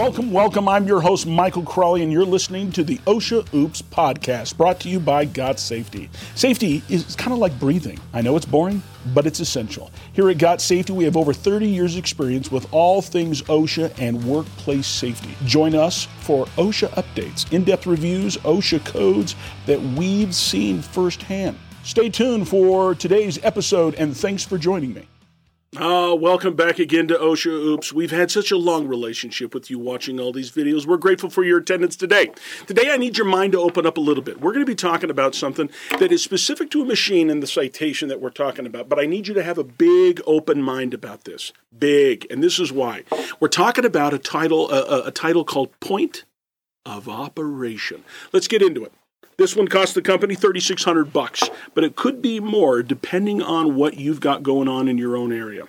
Welcome, welcome. I'm your host, Michael Crawley, and you're listening to the OSHA Oops podcast brought to you by Got Safety. Safety is kind of like breathing. I know it's boring, but it's essential. Here at Got Safety, we have over 30 years' experience with all things OSHA and workplace safety. Join us for OSHA updates, in depth reviews, OSHA codes that we've seen firsthand. Stay tuned for today's episode, and thanks for joining me. Uh, welcome back again to OSHA Oops. We've had such a long relationship with you watching all these videos. We're grateful for your attendance today. Today, I need your mind to open up a little bit. We're going to be talking about something that is specific to a machine in the citation that we're talking about, but I need you to have a big open mind about this. Big. And this is why. We're talking about a title, a, a title called Point of Operation. Let's get into it. This one cost the company 3600 bucks, but it could be more depending on what you've got going on in your own area.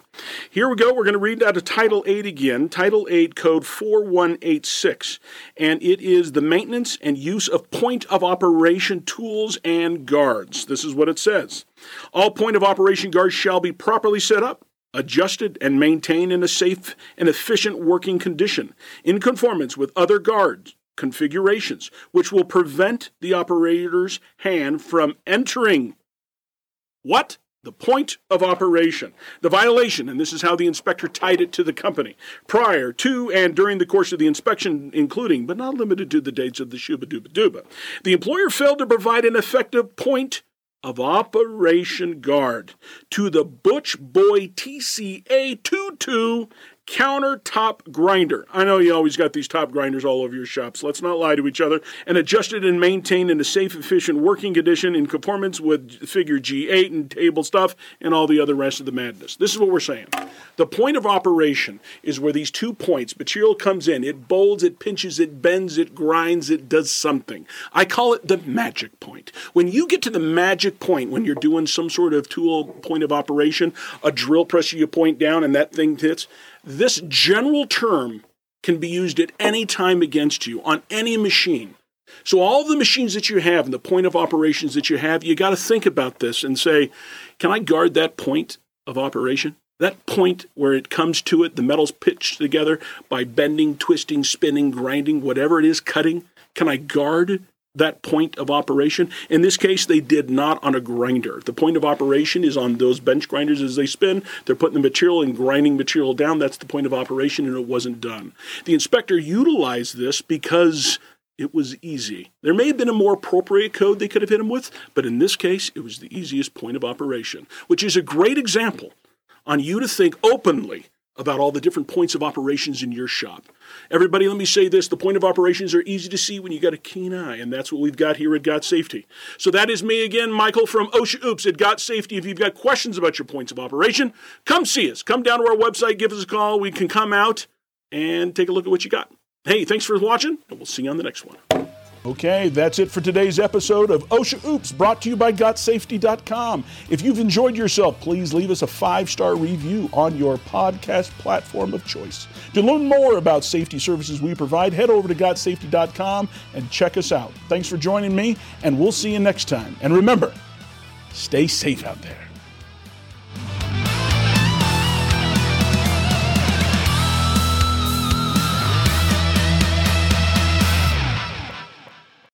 Here we go. We're going to read out of Title 8 again, Title 8 code 4186, and it is the maintenance and use of point of operation tools and guards. This is what it says. All point of operation guards shall be properly set up adjusted and maintained in a safe and efficient working condition in conformance with other guards configurations, which will prevent the operator's hand from entering what? The point of operation. The violation, and this is how the inspector tied it to the company, prior to and during the course of the inspection, including but not limited to the dates of the shuba duba duba. The employer failed to provide an effective point of operation guard to the Butch Boy TCA 22 countertop grinder. I know you always got these top grinders all over your shops. Let's not lie to each other. And adjusted and maintained in a safe, efficient working condition in conformance with figure G8 and table stuff and all the other rest of the madness. This is what we're saying. The point of operation is where these two points, material comes in, it bolds, it pinches, it bends, it grinds, it does something. I call it the magic point. When you get to the magic point, when you're doing some sort of tool point of operation, a drill press you point down and that thing hits, this general term can be used at any time against you on any machine. So, all the machines that you have and the point of operations that you have, you got to think about this and say, can I guard that point of operation? That point where it comes to it, the metal's pitched together by bending, twisting, spinning, grinding, whatever it is, cutting. Can I guard that point of operation. In this case, they did not on a grinder. The point of operation is on those bench grinders as they spin. They're putting the material and grinding material down. That's the point of operation, and it wasn't done. The inspector utilized this because it was easy. There may have been a more appropriate code they could have hit him with, but in this case, it was the easiest point of operation, which is a great example on you to think openly about all the different points of operations in your shop. Everybody, let me say this the point of operations are easy to see when you got a keen eye, and that's what we've got here at Got Safety. So that is me again, Michael from OSHA Oops at Got Safety. If you've got questions about your points of operation, come see us. Come down to our website, give us a call. We can come out and take a look at what you got. Hey, thanks for watching, and we'll see you on the next one. Okay, that's it for today's episode of OSHA Oops, brought to you by GotSafety.com. If you've enjoyed yourself, please leave us a five star review on your podcast platform of choice. To learn more about safety services we provide, head over to GotSafety.com and check us out. Thanks for joining me, and we'll see you next time. And remember, stay safe out there.